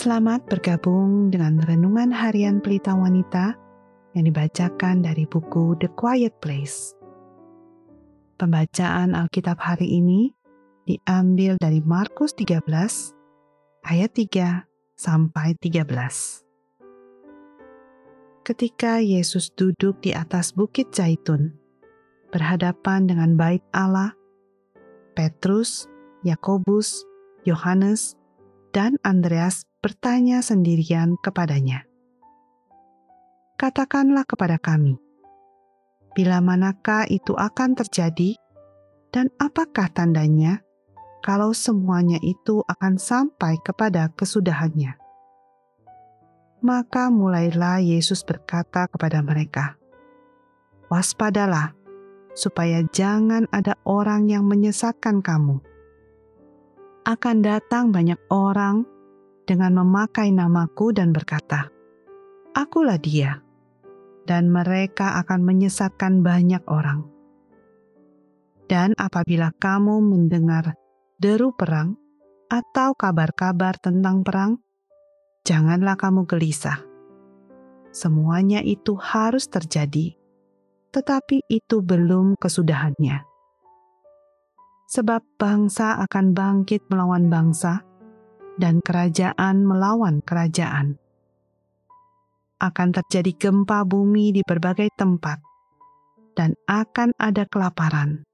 Selamat bergabung dengan Renungan Harian Pelita Wanita yang dibacakan dari buku The Quiet Place. Pembacaan Alkitab hari ini diambil dari Markus 13 ayat 3 sampai 13. Ketika Yesus duduk di atas bukit Zaitun, berhadapan dengan bait Allah, Petrus, Yakobus, Yohanes, dan Andreas bertanya sendirian kepadanya, "Katakanlah kepada kami, bila manakah itu akan terjadi, dan apakah tandanya kalau semuanya itu akan sampai kepada kesudahannya?" Maka mulailah Yesus berkata kepada mereka, "Waspadalah, supaya jangan ada orang yang menyesatkan kamu." Akan datang banyak orang dengan memakai namaku dan berkata, "Akulah Dia," dan mereka akan menyesatkan banyak orang. Dan apabila kamu mendengar deru perang atau kabar-kabar tentang perang, janganlah kamu gelisah. Semuanya itu harus terjadi, tetapi itu belum kesudahannya. Sebab bangsa akan bangkit melawan bangsa, dan kerajaan melawan kerajaan. Akan terjadi gempa bumi di berbagai tempat, dan akan ada kelaparan.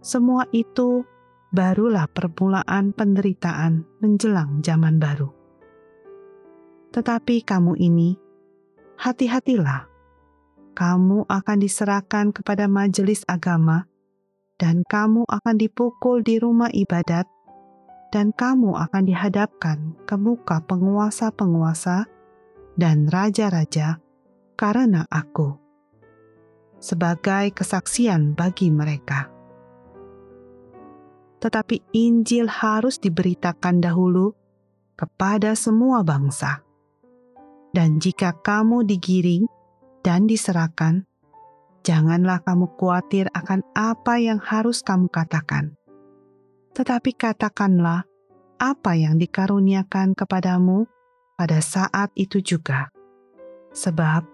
Semua itu barulah permulaan penderitaan menjelang zaman baru. Tetapi kamu ini, hati-hatilah. Kamu akan diserahkan kepada majelis agama, dan kamu akan dipukul di rumah ibadat dan kamu akan dihadapkan ke muka penguasa-penguasa dan raja-raja karena aku, sebagai kesaksian bagi mereka. Tetapi Injil harus diberitakan dahulu kepada semua bangsa. Dan jika kamu digiring dan diserahkan, janganlah kamu khawatir akan apa yang harus kamu katakan tetapi katakanlah apa yang dikaruniakan kepadamu pada saat itu juga. Sebab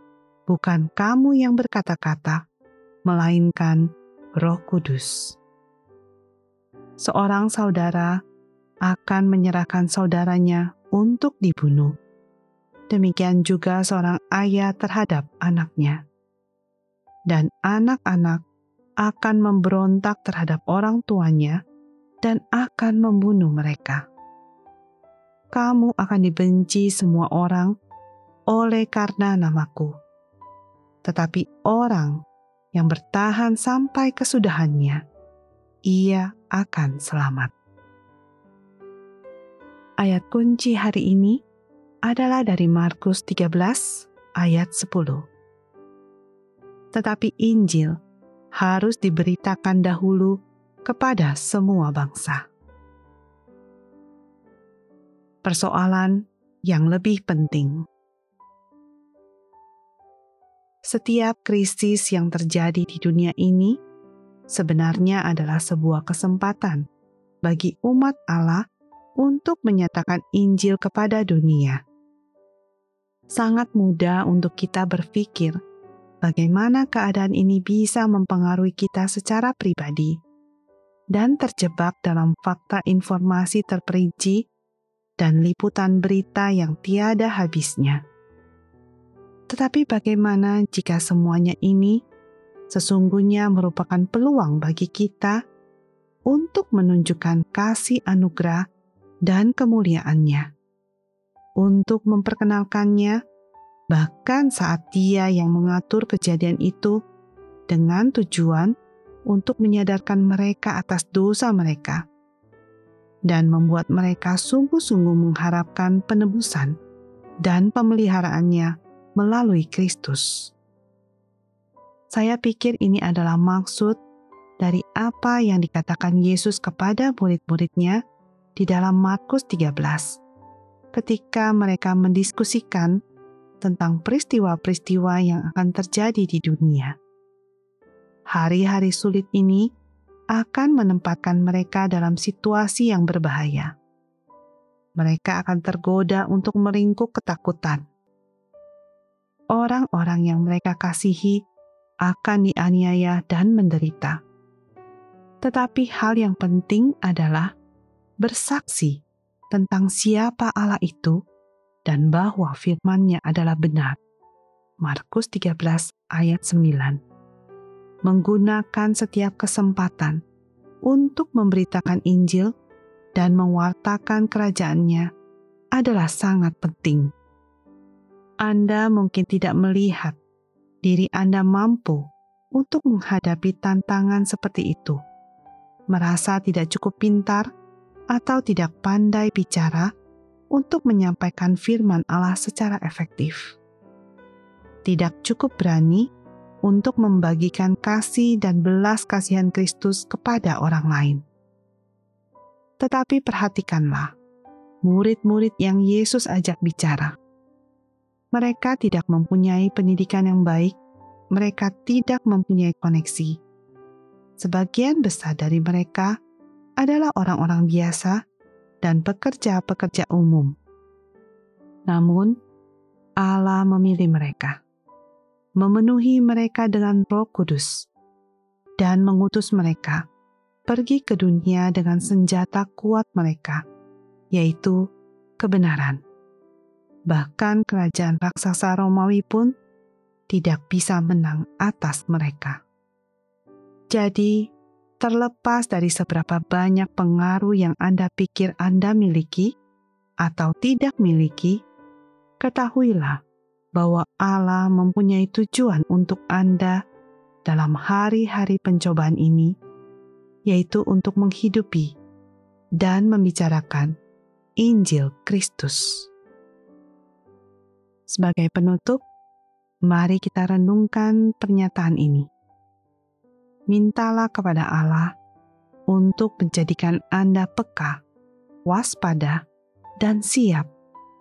bukan kamu yang berkata-kata, melainkan Roh Kudus. Seorang saudara akan menyerahkan saudaranya untuk dibunuh. Demikian juga seorang ayah terhadap anaknya. Dan anak-anak akan memberontak terhadap orang tuanya dan akan membunuh mereka. Kamu akan dibenci semua orang oleh karena namaku. Tetapi orang yang bertahan sampai kesudahannya, ia akan selamat. Ayat kunci hari ini adalah dari Markus 13 ayat 10. Tetapi Injil harus diberitakan dahulu kepada semua bangsa. Persoalan yang lebih penting. Setiap krisis yang terjadi di dunia ini sebenarnya adalah sebuah kesempatan bagi umat Allah untuk menyatakan Injil kepada dunia. Sangat mudah untuk kita berpikir bagaimana keadaan ini bisa mempengaruhi kita secara pribadi dan terjebak dalam fakta informasi terperinci dan liputan berita yang tiada habisnya. Tetapi, bagaimana jika semuanya ini sesungguhnya merupakan peluang bagi kita untuk menunjukkan kasih anugerah dan kemuliaannya, untuk memperkenalkannya, bahkan saat Dia yang mengatur kejadian itu dengan tujuan untuk menyadarkan mereka atas dosa mereka dan membuat mereka sungguh-sungguh mengharapkan penebusan dan pemeliharaannya melalui Kristus. Saya pikir ini adalah maksud dari apa yang dikatakan Yesus kepada murid-muridnya di dalam Markus 13 ketika mereka mendiskusikan tentang peristiwa-peristiwa yang akan terjadi di dunia hari-hari sulit ini akan menempatkan mereka dalam situasi yang berbahaya. mereka akan tergoda untuk meringkuk ketakutan. Orang-orang yang mereka kasihi akan dianiaya dan menderita. Tetapi hal yang penting adalah bersaksi tentang siapa Allah itu dan bahwa firman-Nya adalah benar. Markus 13 ayat 9. Menggunakan setiap kesempatan untuk memberitakan Injil dan mewartakan kerajaannya adalah sangat penting. Anda mungkin tidak melihat diri Anda mampu untuk menghadapi tantangan seperti itu, merasa tidak cukup pintar atau tidak pandai bicara untuk menyampaikan firman Allah secara efektif. Tidak cukup berani untuk membagikan kasih dan belas kasihan Kristus kepada orang lain. Tetapi perhatikanlah, murid-murid yang Yesus ajak bicara. Mereka tidak mempunyai pendidikan yang baik, mereka tidak mempunyai koneksi. Sebagian besar dari mereka adalah orang-orang biasa dan pekerja-pekerja umum. Namun, Allah memilih mereka, memenuhi mereka dengan Roh Kudus, dan mengutus mereka pergi ke dunia dengan senjata kuat mereka, yaitu kebenaran. Bahkan kerajaan raksasa Romawi pun tidak bisa menang atas mereka. Jadi, terlepas dari seberapa banyak pengaruh yang Anda pikir Anda miliki atau tidak miliki, ketahuilah bahwa Allah mempunyai tujuan untuk Anda dalam hari-hari pencobaan ini, yaitu untuk menghidupi dan membicarakan Injil Kristus. Sebagai penutup, mari kita renungkan pernyataan ini mintalah kepada Allah untuk menjadikan Anda peka, waspada, dan siap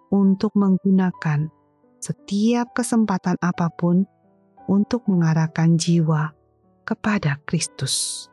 untuk menggunakan setiap kesempatan apa pun untuk mengarahkan jiwa kepada Kristus.